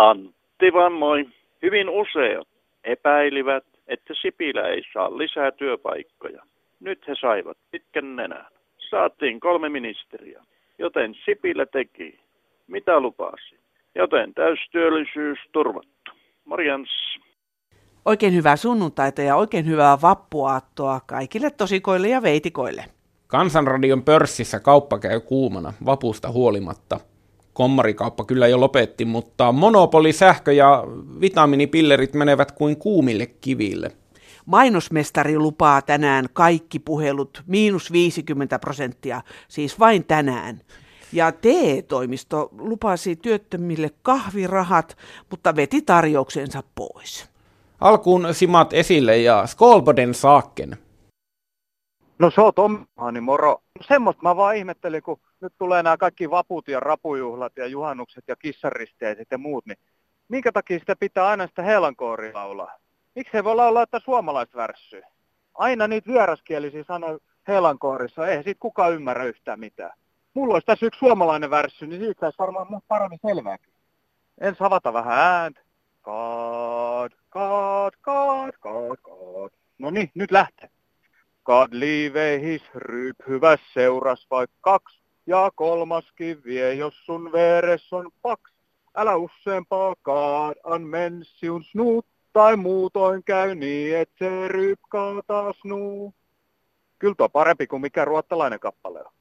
Antti vaan moi. Hyvin useat epäilivät, että Sipilä ei saa lisää työpaikkoja. Nyt he saivat pitkän nenän. Saatiin kolme ministeriä, joten Sipilä teki, mitä lupasi. Joten täystyöllisyys turvattu. Morjens. Oikein hyvää sunnuntaita ja oikein hyvää vappuaattoa kaikille tosikoille ja veitikoille. Kansanradion pörssissä kauppa käy kuumana, vapusta huolimatta. Kommarikauppa kyllä jo lopetti, mutta monopoli, sähkö ja vitamiinipillerit menevät kuin kuumille kiville. Mainosmestari lupaa tänään kaikki puhelut miinus 50 prosenttia, siis vain tänään. Ja TE-toimisto lupasi työttömille kahvirahat, mutta veti tarjouksensa pois. Alkuun simat esille ja Skolboden saakken. No se on Tommani, moro. No semmoista mä vaan ihmettelin, kun nyt tulee nämä kaikki vaput ja rapujuhlat ja juhannukset ja kissaristeiset ja muut, niin minkä takia sitä pitää aina sitä heelankooria laulaa? Miksi ei voi laulaa, että suomalaisvärssyä? Aina niitä vieraskielisiä sanoja heelankoorissa, ei sit kukaan ymmärrä yhtään mitään. Mulla olisi tässä yksi suomalainen värssy, niin siitä saisi varmaan paremmin selvääkin. En savata vähän ääntä. God, God, God, God, God. No niin, nyt lähtee. God leave his ryp hyvä seuras vaikka kaksi. Ja kolmaskin vie, jos sun veres on paks. Älä useampaa God an mensiun snuut. Tai muutoin käy niin, että se ryp kaataa snuu. Kyllä tuo parempi kuin mikä ruottalainen kappale on.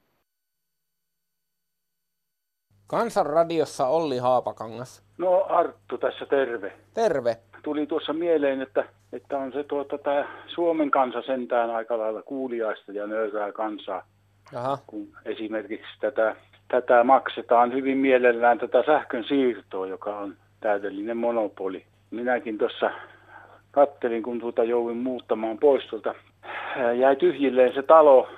Kansanradiossa Olli Haapakangas. No Arttu tässä terve. Terve. Tuli tuossa mieleen, että, että on se tuota, tämä Suomen kansa sentään aika lailla kuuliaista ja nöyrää kansaa. Aha. Kun esimerkiksi tätä, tätä maksetaan hyvin mielellään tätä sähkön siirtoa, joka on täydellinen monopoli. Minäkin tuossa kattelin, kun tuota jouduin muuttamaan pois tuolta. Jäi tyhjilleen se talo.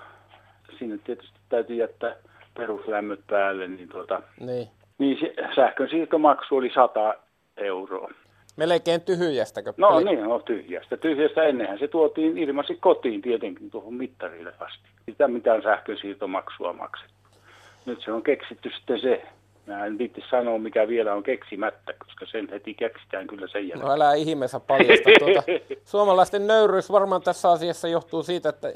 Sinne tietysti täytyy jättää peruslämmöt päälle, niin, tuota, Niin. niin se sähkön siirtomaksu oli 100 euroa. Melkein tyhjästäkö? No peli? niin, no tyhjästä. Tyhjästä ennenhän se tuotiin ilmasi kotiin tietenkin tuohon mittarille asti. Sitä mitään sähkön siirtomaksua maksettu. Nyt se on keksitty sitten se. Mä en viitti sanoa, mikä vielä on keksimättä, koska sen heti keksitään kyllä sen jälkeen. No älä ihmeessä paljasta. Tuota, suomalaisten nöyryys varmaan tässä asiassa johtuu siitä, että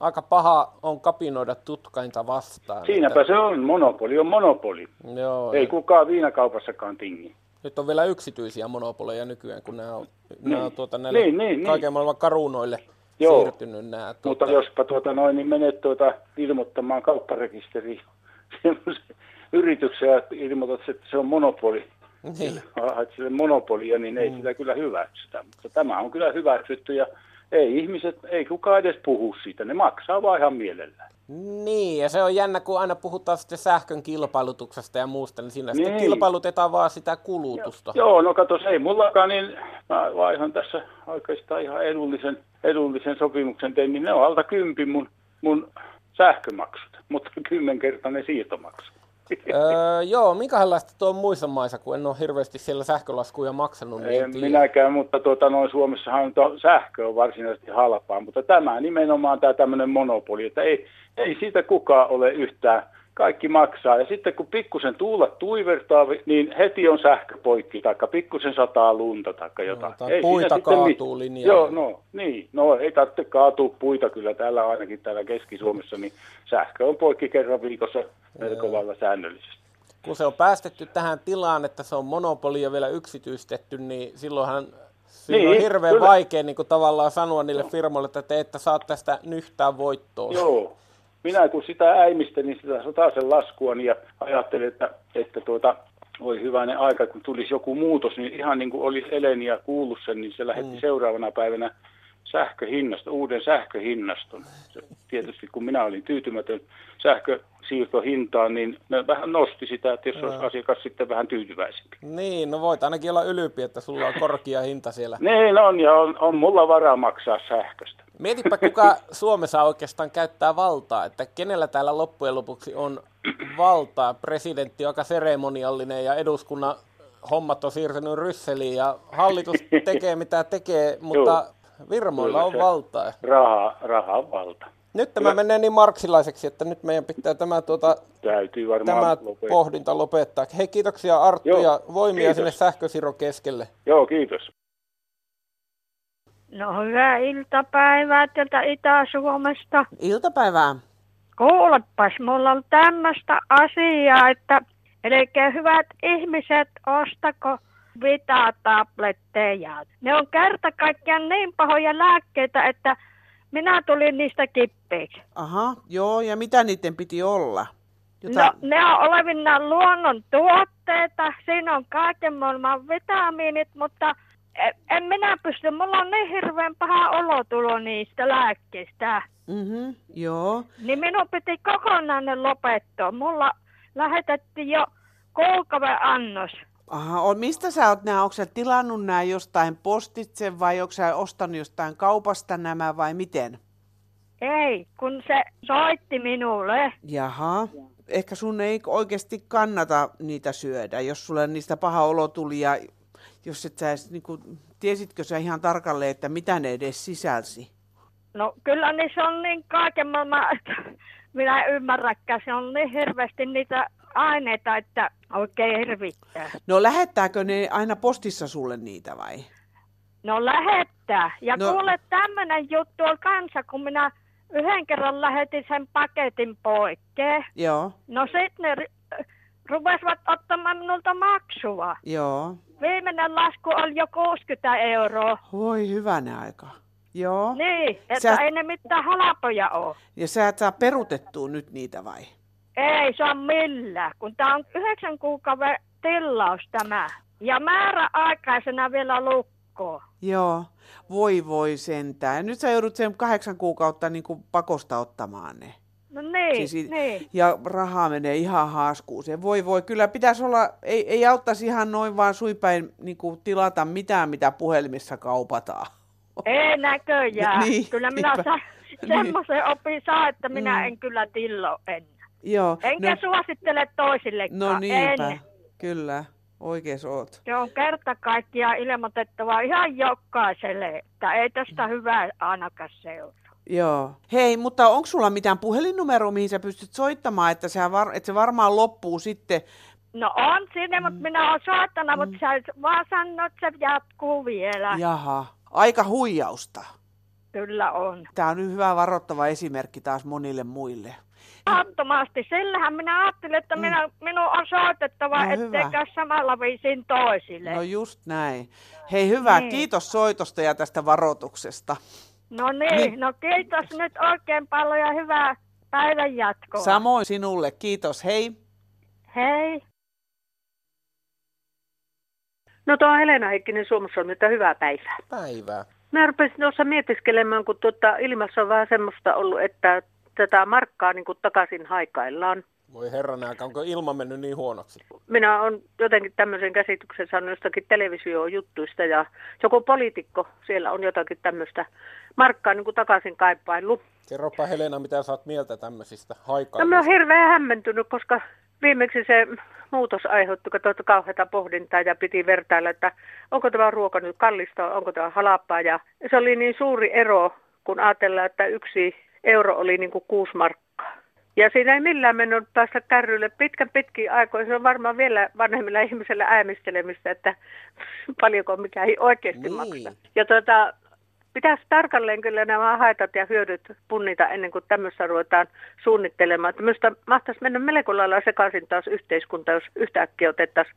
aika paha on kapinoida tutkainta vastaan. Siinäpä että, se on, monopoli on monopoli. Joo, Ei kukaan viinakaupassakaan tingi. Nyt on vielä yksityisiä monopoleja nykyään, kun nämä on, nämä on Niin. tuota, näille Niin, niin, niin. kaiken maailman karunoille Joo. siirtynyt nämä. Mutta jospa tuota noin, niin menet tuota ilmoittamaan kaupparekisteriin yrityksen ja ilmoitat, että se on monopoli. Niin. Haet sille monopolia, niin ei mm. sitä kyllä hyväksytä. Mutta tämä on kyllä hyväksytty ja ei ihmiset, ei kukaan edes puhu siitä. Ne maksaa vaan ihan mielellään. Niin, ja se on jännä, kun aina puhutaan sitten sähkön kilpailutuksesta ja muusta, niin siinä niin. sitten kilpailutetaan vaan sitä kulutusta. Joo, no kato, ei mullakaan, niin mä vaihan tässä oikeastaan ihan edullisen, edullisen sopimuksen tein, niin ne on alta kympi mun, mun sähkömaksut, mutta kymmenkertainen siirtomaksu. Öö, joo, minkälaista tuo on muissa maissa, kun en ole hirveästi siellä sähkölaskuja maksanut. Niin En tiedä. minäkään, mutta tuota, noin Suomessahan to, sähkö on varsinaisesti halpaa, mutta tämä nimenomaan tämä tämmöinen monopoli, että ei, ei siitä kukaan ole yhtään, kaikki maksaa. Ja sitten kun pikkusen tuulet tuivertaa, niin heti on sähkö poikki, tai pikkusen sataa lunta tai jotain. tai ei siinä puita sitten mit- kaatuu linjalle. Joo, no niin, no ei tarvitse kaatua puita kyllä täällä ainakin täällä Keski-Suomessa, niin sähkö on poikki kerran viikossa melko lailla säännöllisesti. kun se on päästetty tähän tilaan, että se on monopoli ja vielä yksityistetty, niin silloinhan siinä on Niin, hirveän kyllä. vaikea niin kuin tavallaan sanoa niille firmoille, että te ette saa tästä nyhtää voittoa. Joo. Minä kun sitä äimistelin sitä sotaisen laskua niin ja ajattelin, että, että tuota, voi hyvänen aika, kun tulisi joku muutos, niin ihan niin kuin olisi Elenia kuullut sen, niin se lähetti mm. seuraavana päivänä sähköhinnasta, uuden sähköhinnaston. Tietysti kun minä olin tyytymätön sähkösiirtohintaan, niin ne vähän nosti sitä, että jos olisi asiakas sitten vähän tyytyväisempi. Niin, no voit ainakin olla ylympi, että sulla on korkea hinta siellä. Niin on, ja on, on mulla varaa maksaa sähköstä. Mietipä, kuka Suomessa oikeastaan käyttää valtaa, että kenellä täällä loppujen lopuksi on valtaa. Presidentti aika seremoniallinen ja eduskunnan hommat on siirtynyt Rysseliin ja hallitus tekee mitä tekee, mutta firmoilla Kyllä on valtaa. Raha, raha on valta. Nyt tämä menee niin marksilaiseksi, että nyt meidän pitää tämä, tuota, Täytyy varmaan tämä lopettaa. pohdinta lopettaa. Hei, kiitoksia Arttu Joo, ja voimia kiitos. sinne sähkösiro keskelle. Joo, kiitos. No hyvää iltapäivää täältä Itä-Suomesta. Iltapäivää. Kuulepas, mulla on tämmöistä asiaa, että eli hyvät ihmiset, ostako Vita-tabletteja. Ne on kerta kaikkiaan niin pahoja lääkkeitä, että minä tulin niistä kippeiksi. Aha, joo, ja mitä niiden piti olla? No, ne on olevinaan luonnon tuotteita, siinä on kaiken maailman vitamiinit, mutta en, en minä pysty, mulla on niin hirveän paha olotulo niistä lääkkeistä. Mm-hmm, joo. Niin minun piti kokonaan ne lopettaa. Mulla lähetettiin jo kuukauden annos. Aha, on, mistä sä oot nämä, onko sä tilannut nämä jostain postitse vai onko sä ostanut jostain kaupasta nämä vai miten? Ei, kun se soitti minulle. Jaha, ehkä sun ei oikeasti kannata niitä syödä, jos sulle niistä paha olo tuli ja jos et sä edes, niin kuin, tiesitkö sä ihan tarkalleen, että mitä ne edes sisälsi? No kyllä niin se on niin kaiken maailman, että minä ymmärräkään. Se on niin hirveästi niitä aineita, että oikein hirvittää. No lähettääkö ne aina postissa sulle niitä vai? No lähettää. Ja No- kuule, tämmöinen juttu on kanssa, kun minä yhden kerran lähetin sen paketin poikkeen. Joo, No sitten ne ru- rupesivat ottamaan minulta maksua. joo. Viimeinen lasku oli jo 60 euroa. Voi hyvänä aika. Joo. Niin, että Sä- ei ne mitään halpoja ole. Ja sä et saa perutettua nyt niitä vai? Ei saa millään, kun tämä on yhdeksän kuukauden tilaus tämä. Ja määräaikaisena vielä lukkoon. Joo. Voi voi sentään. Nyt sä joudut sen kahdeksan kuukautta niin kuin pakosta ottamaan ne. No niin, Siis niin. Ja rahaa menee ihan haaskuuseen. Voi voi, kyllä pitäisi olla, ei, ei auttaisi ihan noin vaan suipäin niin kuin tilata mitään, mitä puhelimissa kaupataan. Ei näköjään. Niin, kyllä minä sa- Niin. semmoisen opin saa, että minä Mm. en kyllä tillo enää. Joo. Enkä no, suosittele toisillekaan. no niinpä, En. kyllä. Oikees oot. Se on kerta kaikkiaan ilmoitettava ihan jokaiselle, että ei tästä hyvää ainakaan seuraa. Joo. Hei, mutta onko sulla mitään puhelinnumeroa, mihin sä pystyt soittamaan, että, sä var, että se varmaan loppuu sitten? No on Mm. mutta minä olen soittanut, mutta sä vaan sanoo, että se jatkuu vielä. Jaha, aika huijausta. Kyllä on. Tämä on hyvä varoittava esimerkki taas monille muille. Ehdottomasti. Sillähän minä ajattelin, että minä, minun on soitettava, Mm. No ettei käy samalla viisiin toisille. No just näin. Hei hyvä, Niin. kiitos soitosta ja tästä varoituksesta. No niin, Niin. no kiitos nyt oikein paljon ja hyvää päivän jatkoa. Samoin sinulle, kiitos, hei. Hei. No tuo on Helena Heikkinen Suomussalmilta, hyvää päivää. Päivää. Mä rupesin tuossa mietiskelemään, kun tuota, ilmassa on vähän semmoista ollut, että tätä markkaa niin kuin takaisin haikaillaan. Voi herran aika, onko ilma mennyt niin huonoksi? Minä olen jotenkin tämmöisen käsityksen saanut jostakin televisiojuttuista ja joku poliitikko siellä on jotakin tämmöistä markkaa niin kuin takaisin kaipailu. Kerropa Helena, mitä sä oot mieltä tämmöisistä No mä oon haikailuista. hirveän hämmentynyt, koska viimeksi se muutos aiheutti tuota kauheata pohdintaa ja piti vertailla, että onko tämä ruoka nyt kallista, onko tämä halapaa. Ja se oli niin suuri ero, kun ajatellaan, että yksi euro oli niin kuin kuusi markkaa. Ja siinä ei millään mennyt päästä kärrylle pitkän pitkiä aikoja. Se on varmaan vielä vanhemmilla ihmisillä äämistelemistä, että paljonko mikä ei oikeasti Niin. maksa. Ja tuota, pitäisi tarkalleen kyllä nämä haitat ja hyödyt punnita ennen kuin tämmöistä ruvetaan suunnittelemaan. Että Minusta mahtaisi mennä melko lailla sekaisin taas yhteiskunta, jos yhtäkkiä otettaisiin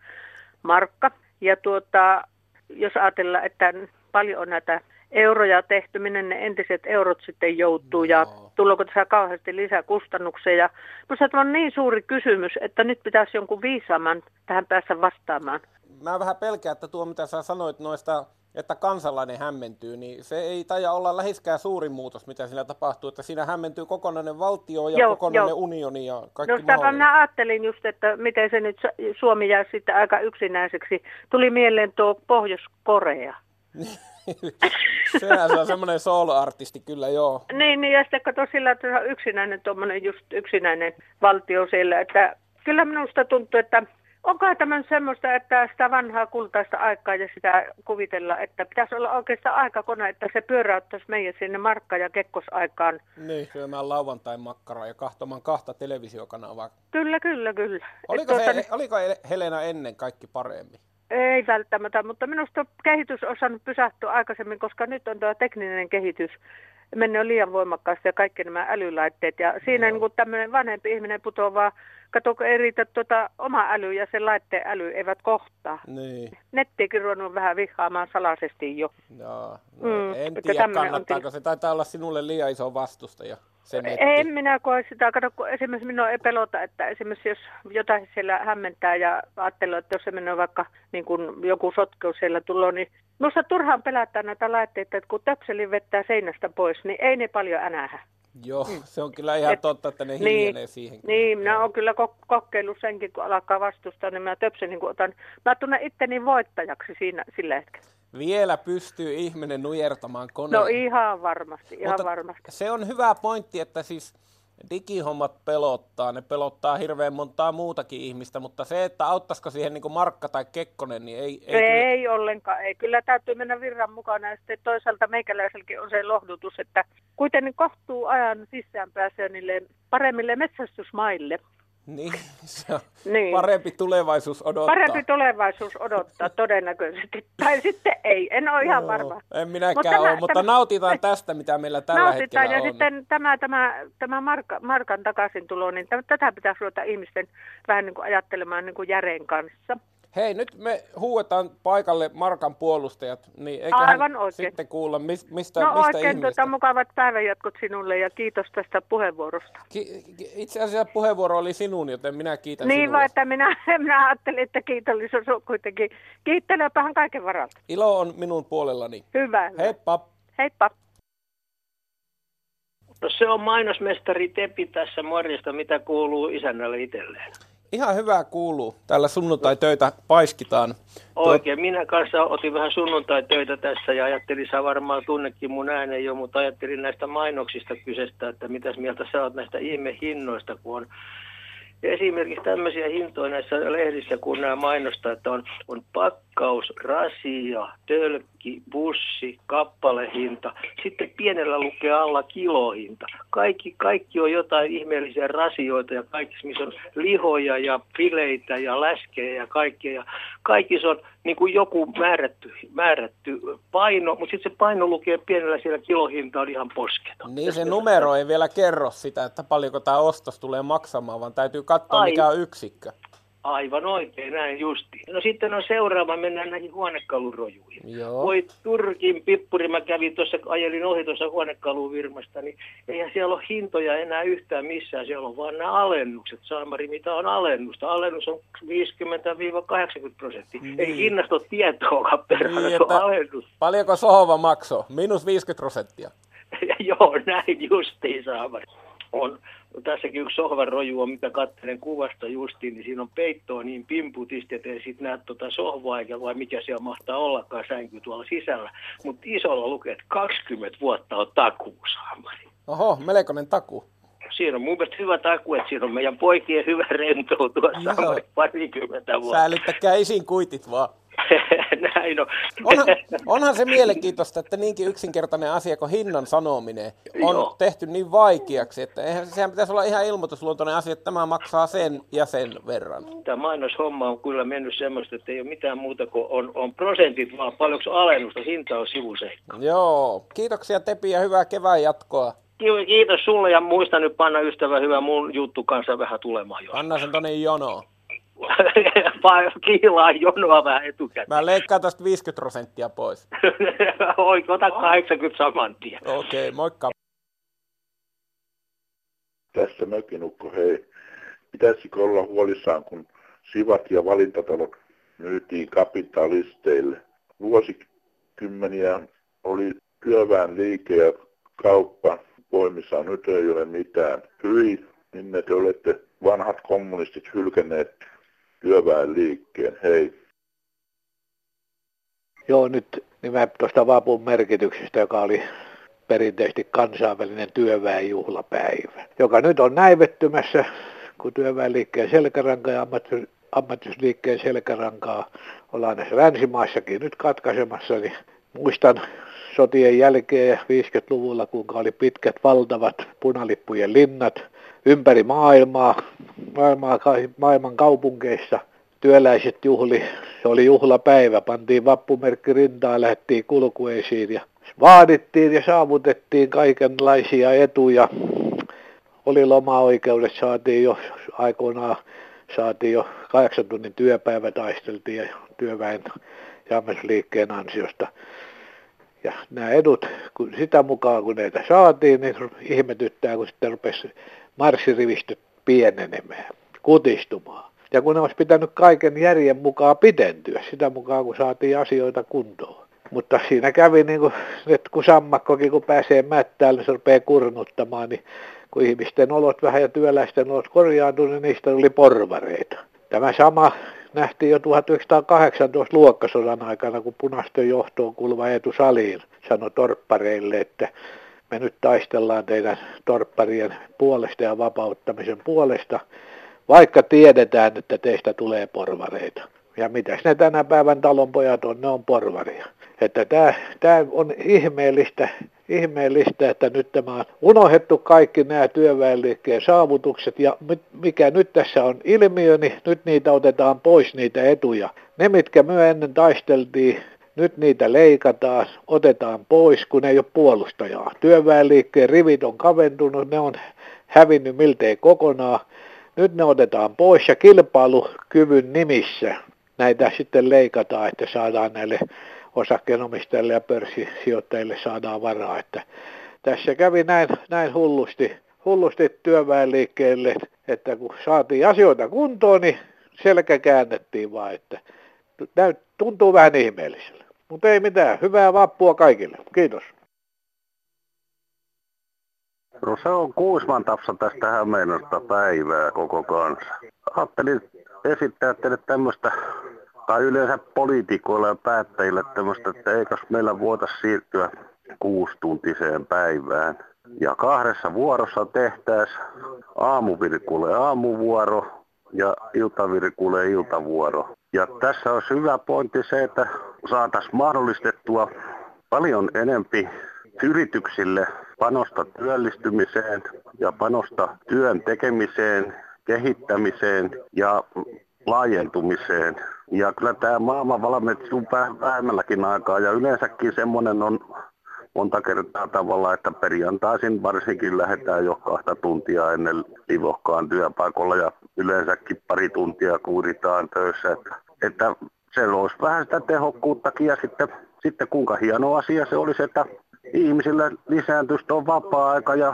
markka. Ja tuota, jos ajatellaan, että paljon on näitä euroja tehty, minne ne entiset eurot sitten joutuu ja Joo. tuleeko tässä kauheasti lisää kustannuksia. Ja minusta tämä on niin suuri kysymys, että nyt pitäisi jonkun viisaaman tähän päässä vastaamaan. Mä vähän pelkään, että tuo mitä sä sanoit noista, että kansalainen hämmentyy, niin se ei taja olla läheskään suurin muutos, mitä siinä tapahtuu. Että siinä hämmentyy kokonainen valtio ja Joo, kokonainen joo. unioni ja kaikki No mahdollinen. minä ajattelin just, että miten se nyt Su- Suomi jää sitten aika yksinäiseksi. Tuli mieleen tuo Pohjois-Korea. Sehän se on semmoinen solo-artisti kyllä, joo. Niin, niin ja sitten kato sillä, että se on yksinäinen tuommoinen just yksinäinen valtio siellä. Että kyllä minusta tuntuu, että Onko tämä semmoista, että sitä vanhaa kultaista aikaa ja sitä kuvitella, että pitäisi olla oikeastaan aikakone, että se pyöräyttäisi meidän sinne markka- ja kekkosaikaan? Niin, syömään lauantain makkaraa ja kahtomaan kahta televisiokanavaa. Kyllä, kyllä, kyllä. Oliko, tuota, he, oliko Helena ennen kaikki paremmin? Ei välttämättä, mutta minusta kehitys on saanut pysähtyä aikaisemmin, koska nyt on tuo tekninen kehitys mennyt liian voimakkaasti ja kaikki nämä älylaitteet. Ja siinä no. niin tämmöinen vanhempi ihminen putoaa kato, ei riitä tuota, oma äly ja se laitteen äly eivät kohtaa. Niin. Nettikin ruvennut vähän vihaamaan salaisesti jo. Joo, no, mm, en tiedä kannattaako, se taitaa olla sinulle liian iso vastustaja. Se En minä koe sitä. Kato, kun esimerkiksi minua ei pelota, että esimerkiksi jos jotain siellä hämmentää ja ajattelee, että jos se menee vaikka niin kuin joku sotkeus siellä tulee, niin minusta turhaan pelättää näitä laitteita, että kun töpselin vettää seinästä pois, niin ei ne paljon änähä. Joo, mm. se on kyllä ihan Et, totta, että ne hiljenee niin, siihen. Niin, minä olen kyllä kokeillut senkin, kun alkaa vastustaa, niin mä töpsen niin otan. Mä tunnen itteni voittajaksi siinä, sillä hetkellä. Vielä pystyy ihminen nujertamaan koneen. No ihan varmasti, ihan Mutta varmasti. Se on hyvä pointti, että siis digihommat pelottaa, ne pelottaa hirveän montaa muutakin ihmistä, mutta se, että auttaisiko siihen niin Markka tai Kekkonen, niin ei... Ei, ei kyllä... ollenkaan, ei. Kyllä täytyy mennä virran mukana ja sitten toisaalta meikäläiselläkin on se lohdutus, että kuitenkin kohtuu ajan sisään pääsee niille paremmille metsästysmaille. Niin, se on niin. parempi tulevaisuus odottaa. Parempi tulevaisuus odottaa todennäköisesti. Tai sitten ei, en ole ihan no, varma. En minäkään mutta ole, mutta tämä, nautitaan tästä, mitä meillä tällä nautitaan, hetkellä ja on. sitten tämä, tämä, tämä marka, markan takaisin tulo, niin tätä pitäisi ruveta ihmisten vähän niin kuin ajattelemaan niin kuin järjen kanssa. Hei, nyt me huuetaan paikalle Markan puolustajat, niin eiköhän Aivan oikein. sitten kuulla, mis, mistä, no, mistä oikein tuota, mukavat päivänjatkot sinulle ja kiitos tästä puheenvuorosta. Ki- itse asiassa puheenvuoro oli sinun, joten minä kiitän Niin sinua. vaan, että minä, minä ajattelin, että kiitollisuus on kuitenkin. Kiittelepähän kaiken varalta. Ilo on minun puolellani. Hyvä. Heippa. Heippa. No se on mainosmestari Tepi tässä morjesta, mitä kuuluu isännälle itselleen. Ihan hyvää kuuluu. Täällä sunnuntai-töitä paiskitaan. Oikein. Minä kanssa otin vähän sunnuntai-töitä tässä ja ajattelin, sä varmaan tunnekin mun äänen jo, mutta ajattelin näistä mainoksista kysestä, että mitäs mieltä sä oot näistä ihmehinnoista, kun on esimerkiksi tämmöisiä hintoja näissä lehdissä, kun nämä mainostaa, että on, on pakkaus, rasia, tölkki, bussi, kappalehinta. Sitten pienellä lukee alla kilohinta. Kaikki, kaikki on jotain ihmeellisiä rasioita ja kaikki, missä on lihoja ja fileitä ja läskejä ja kaikkea. Ja kaikki on niin kuin joku määrätty, määrätty paino, mutta sitten se paino lukee pienellä siellä kilohinta on ihan posketon. Niin se numero ei vielä kerro sitä, että paljonko tämä ostos tulee maksamaan, vaan täytyy katsoa Ai. mikä on yksikkö. Aivan oikein, näin justi. No sitten on seuraava, mennään näihin huonekalurojuihin. Joo. Voi Turkin pippuri, mä kävin tuossa, ajelin ohi tuossa huonekaluvirmasta, niin eihän siellä ole hintoja enää yhtään missään, siellä on vaan nämä alennukset. Saamari, mitä on alennusta? Alennus on 50-80 prosenttia. Niin. Ei hinnasta ole tietoa perään, niin, on alennus. Paljonko sohva maksoi? Minus 50 prosenttia. Joo, näin justiin Saamari. On No tässäkin yksi sohvaroju on, mitä katselen kuvasta justiin, niin siinä on peittoa niin pimputisti, että ei sitten näe tuota sohvaa eikä vai mikä siellä mahtaa ollakaan sänky tuolla sisällä. Mutta isolla lukee, että 20 vuotta on takuu saamari. Oho, melkoinen taku. Siinä on mun mielestä hyvä taku, että siinä on meidän poikien hyvä rentoutua saamari parikymmentä vuotta. Säilyttäkää isin kuitit vaan. Näin on. Onhan, onhan se mielenkiintoista, että niinkin yksinkertainen asia kuin hinnan sanominen on Joo. tehty niin vaikeaksi, että eihän, sehän pitäisi olla ihan ilmoitusluontoinen asia, että tämä maksaa sen ja sen verran. Tämä mainoshomma on kyllä mennyt semmoista, että ei ole mitään muuta kuin on, on prosentit, vaan paljonko alennusta, hinta on sivuseikka. Joo, kiitoksia Tepi ja hyvää kevään jatkoa. Kiitos sulle ja muista nyt panna ystävä hyvä mun juttu kanssa vähän tulemaan jo. Anna sen tonne jonoon. kiilaa jonoa vähän etukäteen. Mä leikkaan tästä 50 prosenttia pois. Oi, ota 80 saman tien. Okei, okay, moikka. Tässä mökinukko, hei. Pitäisikö olla huolissaan, kun sivat ja valintatalot myytiin kapitalisteille? Vuosikymmeniä oli työväen liike ja kauppa voimissa, nyt ei ole mitään. Hyi, minne te olette vanhat kommunistit hylkänneet liikkeen. Hei. Joo, nyt niin mä tuosta vapun merkityksestä, joka oli perinteisesti kansainvälinen työväenjuhlapäivä, joka nyt on näivettymässä, kun työväenliikkeen selkäranka ja ammattiyhdistysliikkeen selkärankaa ollaan näissä länsimaissakin nyt katkaisemassa, niin muistan sotien jälkeen 50-luvulla, kuinka oli pitkät valtavat punalippujen linnat ympäri maailmaa, maailmaa maailman kaupungeissa. Työläiset juhli, se oli juhlapäivä, pantiin vappumerkki rintaan lähdettiin kulkueisiin ja vaadittiin ja saavutettiin kaikenlaisia etuja. Oli lomaoikeudet, saatiin jo aikoinaan, saatiin jo kahdeksan tunnin työpäivä taisteltiin ja työväen jaamesliikkeen ansiosta. Ja nämä edut, kun sitä mukaan kun näitä saatiin, niin ihmetyttää, kun sitten rupesi marssirivistöt pienenemään, kutistumaan. Ja kun ne olisi pitänyt kaiken järjen mukaan pidentyä, sitä mukaan kun saatiin asioita kuntoon. Mutta siinä kävi niin kuin, että kun sammakkokin kun pääsee mättäälle, niin se rupeaa kurnuttamaan, niin kun ihmisten olot vähän ja työläisten olot korjaantui, niin niistä tuli porvareita. Tämä sama nähtiin jo 1918 luokkasodan aikana, kun punaisten johtoon kuuluva Eetu Saliin sanoi torppareille, että me nyt taistellaan teidän torpparien puolesta ja vapauttamisen puolesta, vaikka tiedetään, että teistä tulee porvareita. Ja mitäs ne tänä päivän talonpojat on, ne on porvaria. Että tämä, tämä on ihmeellistä, ihmeellistä, että nyt tämä on unohdettu kaikki nämä työväenliikkeen saavutukset ja mikä nyt tässä on ilmiö, niin nyt niitä otetaan pois niitä etuja. Ne, mitkä me ennen taisteltiin, nyt niitä leikataan, otetaan pois, kun ei ole puolustajaa. Työväenliikkeen rivit on kaventunut, ne on hävinnyt miltei kokonaan. Nyt ne otetaan pois ja kilpailukyvyn nimissä näitä sitten leikataan, että saadaan näille osakkeenomistajille ja pörssisijoittajille saadaan varaa. Että tässä kävi näin, näin hullusti, hullusti työväenliikkeelle, että kun saatiin asioita kuntoon, niin selkä käännettiin vaan, että tuntuu vähän ihmeellisellä. Mutta ei mitään, hyvää vappua kaikille. Kiitos. No se on Kuusman tapsa tästä Hämeenasta päivää koko kanssa. Ajattelin esittää teille tämmöistä tai yleensä poliitikoilla ja päättäjillä tämmöistä, että eikös meillä voita siirtyä kuustuntiseen päivään. Ja kahdessa vuorossa tehtäisiin aamuvirkulle aamuvuoro ja iltavirkulle iltavuoro. Ja tässä olisi hyvä pointti se, että saataisiin mahdollistettua paljon enempi yrityksille panosta työllistymiseen ja panosta työn tekemiseen, kehittämiseen ja laajentumiseen. Ja kyllä tämä maailman valmistuu vähemmälläkin aikaa ja yleensäkin semmoinen on monta kertaa tavalla, että perjantaisin varsinkin lähdetään jo kahta tuntia ennen livokkaan työpaikalla ja yleensäkin pari tuntia kuuritaan töissä. Että, että se olisi vähän sitä tehokkuuttakin ja sitten, sitten kuinka hieno asia se olisi, että ihmisillä lisääntyisi tuon vapaa-aika ja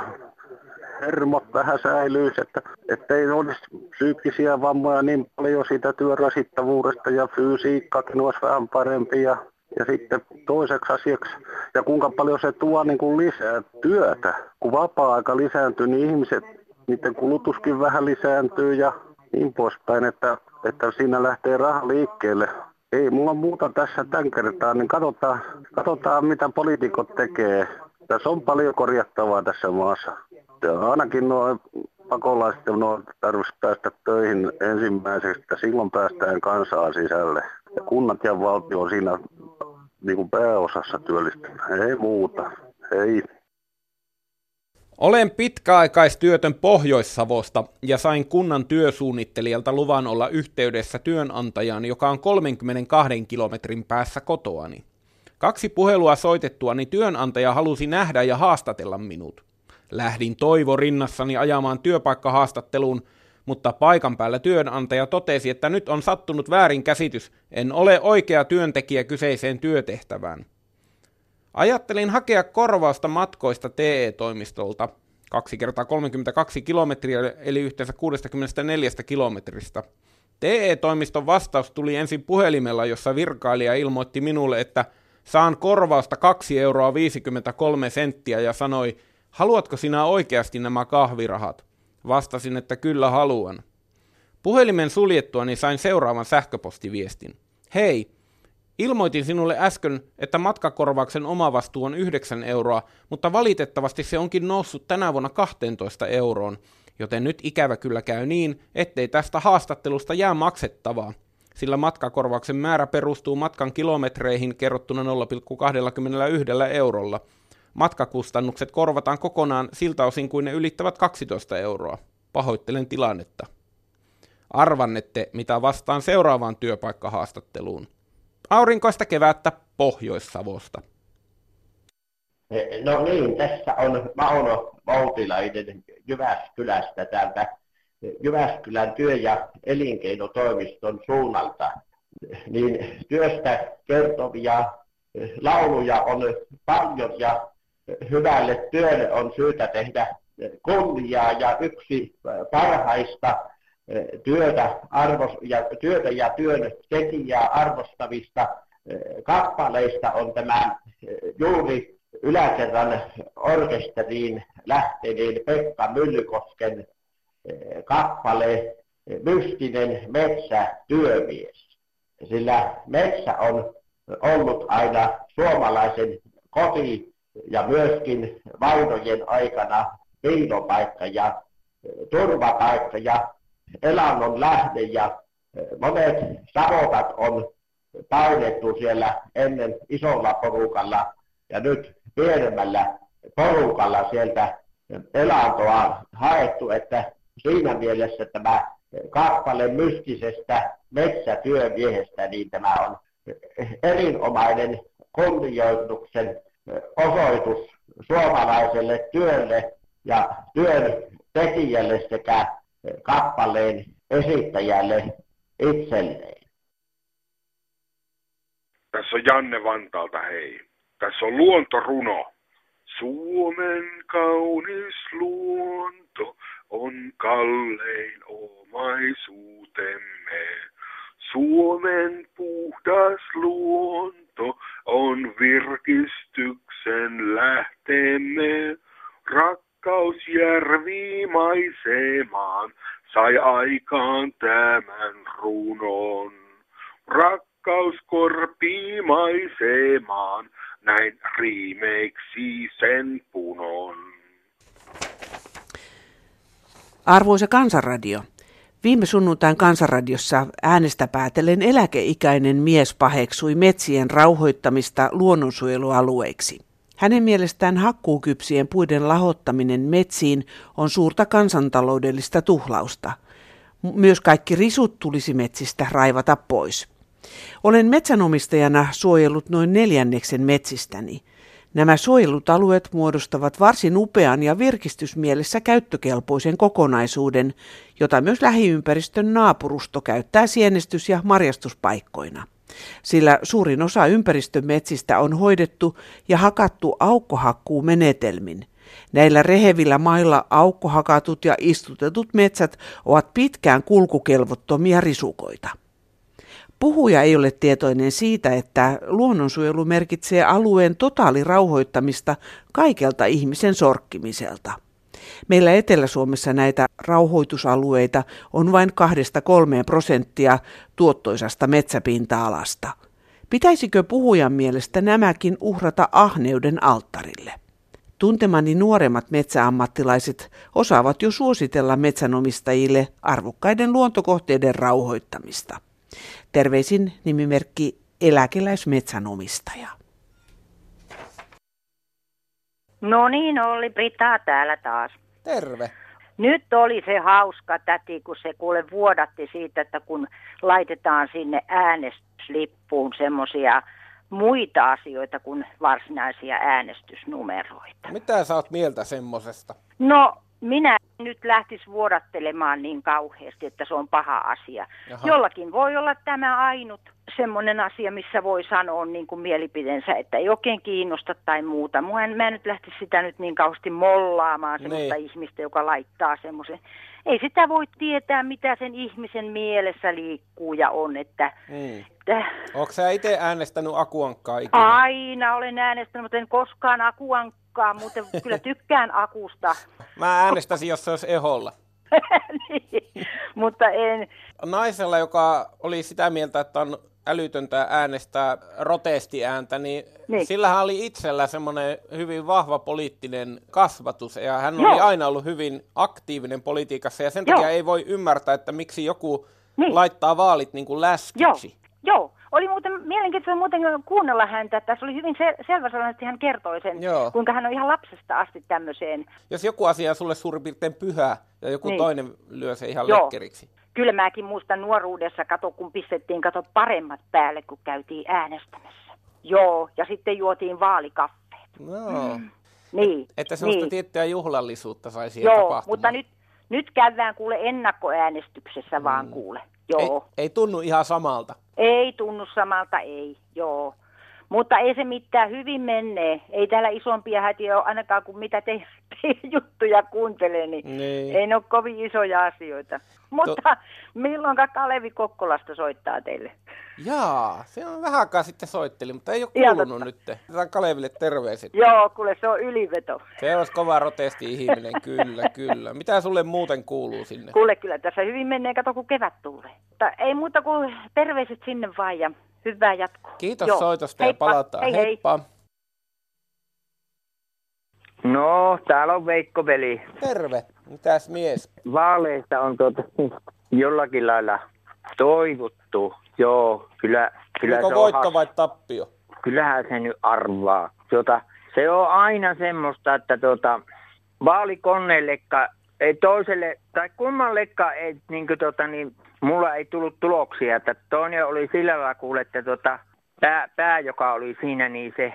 hermot vähän säilyisi, että, että ei olisi psyykkisiä vammoja niin paljon siitä työrasittavuudesta ja fysiikkakin olisi vähän parempi ja, ja sitten toiseksi asiaksi, ja kuinka paljon se tuo niin kuin lisää työtä, kun vapaa-aika lisääntyy, niin ihmiset, niiden kulutuskin vähän lisääntyy ja niin poispäin, että, että siinä lähtee raha liikkeelle. Ei mulla muuta tässä tämän kertaa, niin katsotaan, katsotaan mitä poliitikot tekee. Tässä on paljon korjattavaa tässä maassa ja ainakin nuo pakolaiset nuo tarvitsisi päästä töihin ensimmäiseksi, että silloin päästään kansaa sisälle. Ja kunnat ja valtio on siinä niin kuin pääosassa työllistymään. Ei muuta. Ei. Olen pitkäaikaistyötön Pohjois-Savosta ja sain kunnan työsuunnittelijalta luvan olla yhteydessä työnantajaan, joka on 32 kilometrin päässä kotoani. Kaksi puhelua soitettuani työnantaja halusi nähdä ja haastatella minut. Lähdin toivo rinnassani ajamaan työpaikkahaastatteluun, mutta paikan päällä työnantaja totesi, että nyt on sattunut väärinkäsitys, en ole oikea työntekijä kyseiseen työtehtävään. Ajattelin hakea korvausta matkoista TE-toimistolta, 2 kertaa 32 kilometriä, eli yhteensä 64 kilometristä. TE-toimiston vastaus tuli ensin puhelimella, jossa virkailija ilmoitti minulle, että saan korvausta 2 euroa 53 senttiä ja sanoi, haluatko sinä oikeasti nämä kahvirahat? Vastasin, että kyllä haluan. Puhelimen suljettuani sain seuraavan sähköpostiviestin. Hei, ilmoitin sinulle äsken, että matkakorvauksen omavastuu on 9 euroa, mutta valitettavasti se onkin noussut tänä vuonna 12 euroon. Joten nyt ikävä kyllä käy niin, ettei tästä haastattelusta jää maksettavaa, sillä matkakorvauksen määrä perustuu matkan kilometreihin kerrottuna 0,21 eurolla. Matkakustannukset korvataan kokonaan siltä osin kuin ne ylittävät 12 euroa. Pahoittelen tilannetta. Arvannette, mitä vastaan seuraavaan työpaikkahaastatteluun. Aurinkoista kevättä Pohjois-Savosta. No niin, tässä on Mauno Voutilainen Jyväskylästä täältä Jyväskylän työ- ja elinkeinotoimiston suunnalta. Niin työstä kertovia lauluja on paljon ja hyvälle työlle on syytä tehdä kunniaa ja yksi parhaista työtä, arvos, ja, työtä ja työn tekijää arvostavista kappaleista on tämä juuri yläkerran orkesteriin lähteneen Pekka Myllykosken kappale Mystinen metsä työmies. Sillä metsä on ollut aina suomalaisen koti ja myöskin vainojen aikana piilopaikka ja turvapaikka ja elannon lähde ja monet savotat on painettu siellä ennen isolla porukalla ja nyt pienemmällä porukalla sieltä elantoa haettu, että siinä mielessä tämä kappale mystisestä metsätyömiehestä, niin tämä on erinomainen kunnioituksen osoitus suomalaiselle työlle ja työn tekijälle sekä kappaleen esittäjälle itselleen. Tässä on Janne Vantaalta, hei. Tässä on luontoruno. Suomen kaunis luonto on kallein omaisuutemme. Suomen puhdas luonto on virkistyksen lähteemme. Rakkaus järvimaisemaan sai aikaan tämän runon. Rakkaus korpimaisemaan näin riimeiksi sen punon. Arvoisa Kansanradio, Viime sunnuntain kansanradiossa äänestä päätellen eläkeikäinen mies paheksui metsien rauhoittamista luonnonsuojelualueiksi. Hänen mielestään hakkuukypsien puiden lahottaminen metsiin on suurta kansantaloudellista tuhlausta. Myös kaikki risut tulisi metsistä raivata pois. Olen metsänomistajana suojellut noin neljänneksen metsistäni. Nämä suojelut alueet muodostavat varsin upean ja virkistysmielessä käyttökelpoisen kokonaisuuden, jota myös lähiympäristön naapurusto käyttää sienestys- ja marjastuspaikkoina. Sillä suurin osa ympäristön metsistä on hoidettu ja hakattu aukkohakkuu menetelmin. Näillä rehevillä mailla aukkohakatut ja istutetut metsät ovat pitkään kulkukelvottomia risukoita. Puhuja ei ole tietoinen siitä, että luonnonsuojelu merkitsee alueen totaalirauhoittamista kaikelta ihmisen sorkkimiselta. Meillä Etelä-Suomessa näitä rauhoitusalueita on vain 2-3 prosenttia tuottoisasta metsäpinta-alasta. Pitäisikö puhujan mielestä nämäkin uhrata ahneuden alttarille? Tuntemani nuoremmat metsäammattilaiset osaavat jo suositella metsänomistajille arvokkaiden luontokohteiden rauhoittamista. Terveisin nimimerkki eläkeläismetsänomistaja. No niin, oli Brita täällä taas. Terve. Nyt oli se hauska täti, kun se kuule vuodatti siitä, että kun laitetaan sinne äänestyslippuun semmoisia muita asioita kuin varsinaisia äänestysnumeroita. Mitä sä oot mieltä semmosesta? No, minä nyt lähtisi vuodattelemaan niin kauheasti, että se on paha asia. Jaha. Jollakin voi olla tämä ainut semmoinen asia, missä voi sanoa niin kuin mielipiteensä, että ei oikein kiinnosta tai muuta. Mua en, mä en nyt lähtisi sitä nyt niin kauheasti mollaamaan semmoista niin. ihmistä, joka laittaa semmoisen. Ei sitä voi tietää, mitä sen ihmisen mielessä liikkuu ja on. Että, mm. että... Onko sä itse äänestänyt akuankkaa ikinä? Aina olen äänestänyt, mutta en koskaan akuankkaa, muuten kyllä tykkään akusta. Mä äänestäisin, jos se olisi eholla. niin, mutta en. naisella, joka oli sitä mieltä, että on älytöntä äänestää protestiääntä, niin, niin. sillähän oli itsellä semmoinen hyvin vahva poliittinen kasvatus, ja hän Joo. oli aina ollut hyvin aktiivinen politiikassa, ja sen Joo. takia ei voi ymmärtää, että miksi joku niin. laittaa vaalit niin kuin läskiksi. Joo. Joo. Oli muuten mielenkiintoista muuten kuunnella häntä, että se oli hyvin sel- selväsanaisesti hän kertoi sen, Joo. kuinka hän on ihan lapsesta asti tämmöiseen. Jos joku asia on sulle suurin piirtein pyhä ja joku niin. toinen lyö se ihan Joo. lekkeriksi kyllä mäkin muistan nuoruudessa, kato kun pistettiin kato paremmat päälle, kun käytiin äänestämässä. Joo, ja sitten juotiin vaalikaffeet. No. Mm. Niin. Että sellaista niin. tiettyä juhlallisuutta saisi Joo, tapahtumaan. mutta nyt, nyt käydään kuule ennakkoäänestyksessä mm. vaan kuule. Joo. Ei, ei tunnu ihan samalta. Ei tunnu samalta, ei. Joo. Mutta ei se mitään, hyvin menee. Ei täällä isompia hätiä ole ainakaan kuin mitä te, te juttuja kuuntelee, niin, niin ei ne ole kovin isoja asioita. Mutta to... milloinka Kalevi Kokkolasta soittaa teille? Jaa, se on vähän aikaa sitten soitteli, mutta ei ole kuulunut nyt. Tämä Kaleville terveiset. Joo, kuule se on yliveto. Se olisi kova rotesti-ihminen, kyllä, kyllä. Mitä sulle muuten kuuluu sinne? Kuule, kyllä tässä hyvin menee, kato kun kevät tulee. Mutta ei muuta kuin terveiset sinne vaan ja hyvää jatkoa. Kiitos Joo. soitosta Heippa. ja palataan. Hei, Heippa. Hei. No, täällä on Veikko Veli. Terve. Mitäs mies? Vaaleista on tuota, jollakin lailla toivottu. Joo, kyllä, kyllä Onko se voitto on vai tappio? Kyllähän se nyt arvaa. Tuota, se on aina semmoista, että tuota, vaalikonneellekka ei toiselle, tai kummallekaan ei, niin kuin, tuota, niin, mulla ei tullut tuloksia. Että toinen oli sillä lailla kuule, että tuota, pää, pää, joka oli siinä, niin se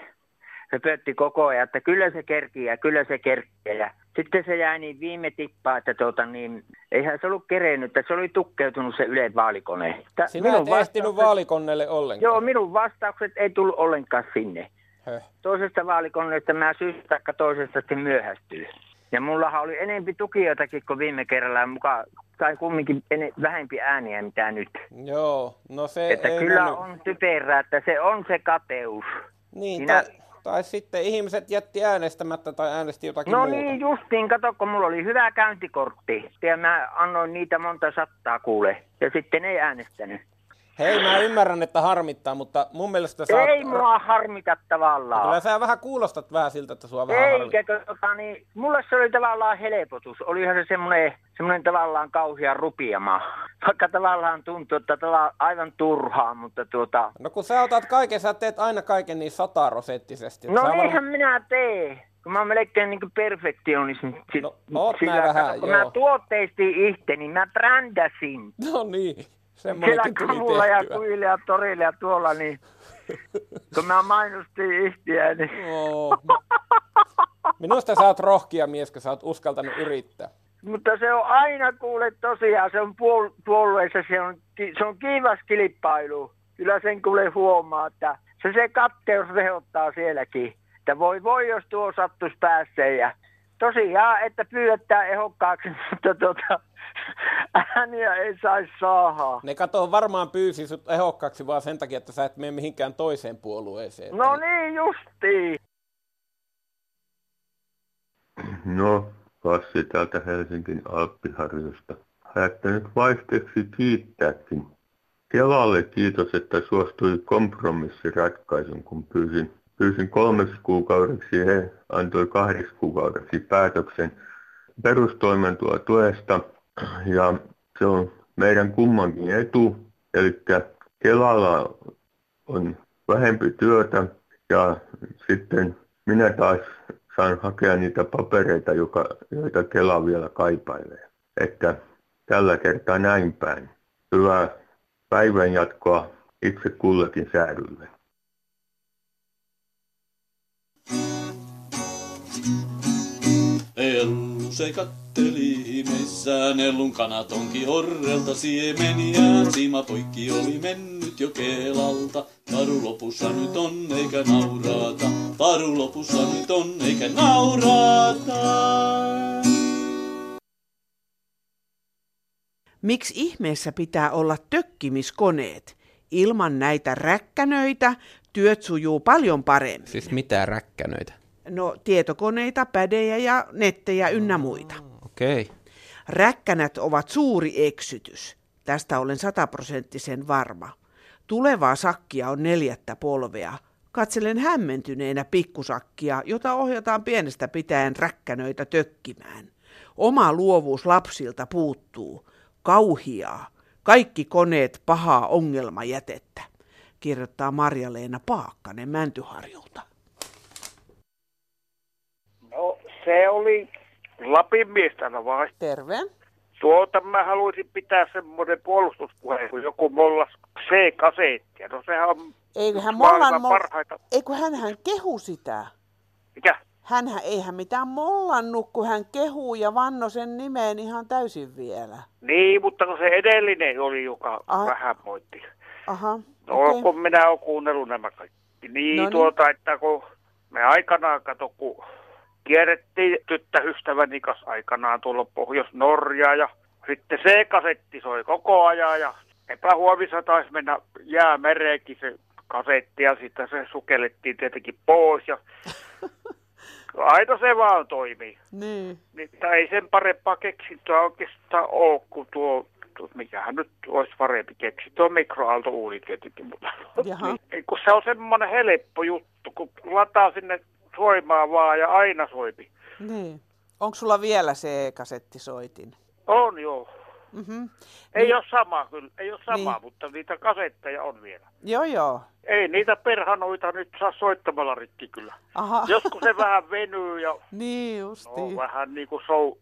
se pötti koko ajan, että kyllä se kerkii ja kyllä se kerkii. Ja sitten se jäi niin viime tippaa, että tuota, niin, eihän se ollut kerennyt, että se oli tukkeutunut se Ylen vaalikone. Sinä minun et ehtinyt vaalikoneelle ollenkaan? Joo, minun vastaukset ei tullut ollenkaan sinne. Höh. Toisesta vaalikoneesta mä syystä toisesta sitten myöhästyy. Ja mullahan oli enempi tukijoitakin kuin viime kerralla mukaan, tai kumminkin ene, vähempi ääniä mitä nyt. Joo, no se Että ei kyllä mennyt. on typerää, että se on se kateus. Niin, Minä, tai, tai sitten ihmiset jätti äänestämättä tai äänesti jotakin No muuta. niin, justiin, kato, kun mulla oli hyvä käyntikortti. Ja mä annoin niitä monta sattaa kuule. Ja sitten ei äänestänyt. Hei, mä ymmärrän, että harmittaa, mutta mun mielestä sä Ei oot... mua harmita tavallaan. Kyllä sä vähän kuulostat vähän siltä, että sua vähän. Eikä, tota, niin, mulle se oli tavallaan helpotus. Olihan se semmoinen, semmoinen tavallaan kauhea rupiama. Vaikka tavallaan tuntuu, että tavallaan aivan turhaa, mutta tuota... No kun sä otat kaiken, sä teet aina kaiken niin satarosettisesti. No niinhän varmaan... minä teen. Kun mä oon melkein niin perfektionismi. No, oot mä vähän, kun joo. mä tuotteistin itteni, mä brändäsin. No niin, Siellä kamulla ja kuilla ja torilla ja tuolla, niin kun mä mainostin ihtiä, niin... Oo. Minusta sä oot rohkia mies, kun sä oot uskaltanut yrittää. Mutta se on aina kuule tosiaan, se on puol- puolueessa, se on, ki- se on kiivas kilpailu. Kyllä sen kuule huomaa, että se, se katteus rehottaa sielläkin. Että voi voi, jos tuo sattuisi päässeen. Ja tosiaan, että pyydetään ehokkaaksi, mutta tota, ääniä ei saisi saada. Ne kato varmaan pyysi sut ehokkaaksi vaan sen takia, että sä et mene mihinkään toiseen puolueeseen. No niin justiin. No, Passi täältä Helsingin Alppiharjusta. Ajattelin nyt vaihteeksi kiittääkin. Kelalle kiitos, että suostui kompromissiratkaisun, kun pyysin, pyysin kolmeksi kuukaudeksi. He antoi kahdeksi kuukaudeksi päätöksen perustoimeentulotuesta. Ja se on meidän kummankin etu. Eli Kelalla on vähempi työtä ja sitten minä taas saan hakea niitä papereita, joka, joita Kela vielä kaipailee. Että tällä kertaa näin päin. Hyvää päivän jatkoa itse kullekin säädylle. Se katteli messään, Ellun kanatonki orrelta siemeniä. Siima poikki oli mennyt jo kelalta, taru lopussa nyt on eikä naurata. Taru lopussa nyt on eikä naurata. Miksi ihmeessä pitää olla tökkimiskoneet? Ilman näitä räkkänöitä työt sujuu paljon paremmin. Siis mitä räkkänöitä? No tietokoneita, pädejä ja nettejä ynnä muita. Okei. Okay. Räkkänät ovat suuri eksytys. Tästä olen sataprosenttisen varma. Tulevaa sakkia on neljättä polvea. Katselen hämmentyneenä pikkusakkia, jota ohjataan pienestä pitäen räkkänöitä tökkimään. Oma luovuus lapsilta puuttuu. Kauhiaa. Kaikki koneet pahaa ongelmajätettä, kirjoittaa Marja-Leena Paakkanen Mäntyharjulta. No, se oli Lapin miestana vai? Terve. Tuota mä haluaisin pitää semmoinen puolustuspuhe, kun joku mollas C-kasettia. No sehän on Eiköhän mollan, mol... parhaita. Eikö hänhän kehu sitä? Mikä? Hänhän eihän mitään mollannut, kun hän kehuu ja vanno sen nimeen ihan täysin vielä. Niin, mutta kun se edellinen oli, joka Aha. vähän moitti. Aha, No, okei. kun minä olen kuunnellut nämä kaikki. Niin, No niin. tuota, että kun me aikanaan, kato, kun kierrettiin tyttöystäväni kanssa aikanaan tuolla Pohjois-Norjaa ja sitten se kasetti soi koko ajan ja epähuomissa taisi mennä jäämereenkin se kasetti ja sitten se sukellettiin tietenkin pois ja aina se vaan toimii. Niin. Niin, tai ei sen parempaa keksintöä oikeastaan ole kuin tuo, mikähän nyt olisi parempi keksi. Tuo mikroaaltouuni tietenkin, mutta niin, kun se on semmoinen helppo juttu, kun lataa sinne soimaan vaan ja aina soipi. Niin. Onko sulla vielä se kasettisoitin? On joo. Mm-hmm. Ei Niin. ole sama kyllä, ei ole sama, Niin. mutta niitä kasetteja on vielä. Joo, joo. Ei niitä perhanoita nyt saa soittamalla rikki kyllä. Aha. Joskus se vähän venyy ja Niin no, justiin. vähän niin kuin show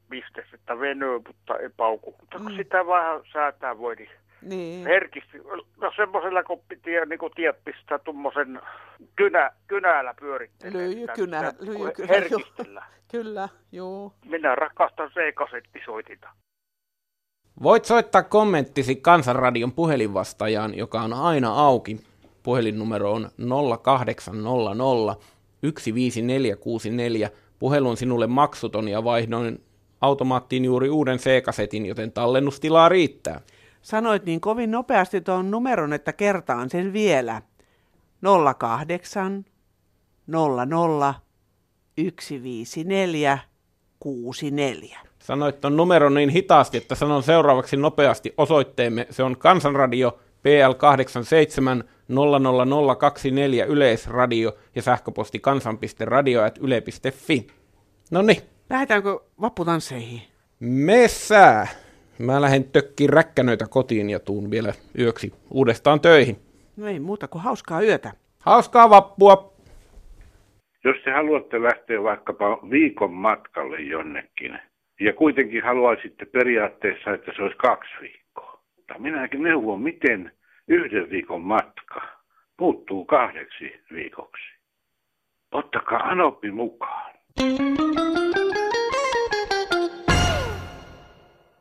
että venyy, mutta ei pauku. Mutta kun Mm. sitä vähän säätää voi, niin Niin. herkisti. No semmoisella, kun piti niin kuin tiedät, pistää tuommoisen kynä, kynällä pyörittelee. Lyijykynä, lyijykynä, joo. Herkistellä. Kyllä, joo. Minä rakastan C-kasettisoitinta. Voit soittaa kommenttisi Kansanradion puhelinvastaajaan, joka on aina auki. Puhelinnumero on 0800 15464. Puhelu on sinulle maksuton ja vaihdoin automaattiin juuri uuden C-kasetin, joten tallennustilaa riittää. Sanoit niin kovin nopeasti tuon numeron, että kertaan sen vielä. 08 00 154 64. Sanoit ton numeron niin hitaasti, että sanon seuraavaksi nopeasti osoitteemme. Se on Kansanradio PL87 00024 Yleisradio ja sähköposti kansan.radio.yle.fi. No niin, Lähdetäänkö vapputansseihin? messää! Mä lähden tökkiin räkkänöitä kotiin ja tuun vielä yöksi uudestaan töihin. No ei muuta kuin hauskaa yötä. Hauskaa vappua! Jos te haluatte lähteä vaikkapa viikon matkalle jonnekin, ja kuitenkin haluaisitte periaatteessa, että se olisi kaksi viikkoa. Mutta minäkin neuvon, miten yhden viikon matka muuttuu kahdeksi viikoksi. Ottakaa Anoppi mukaan.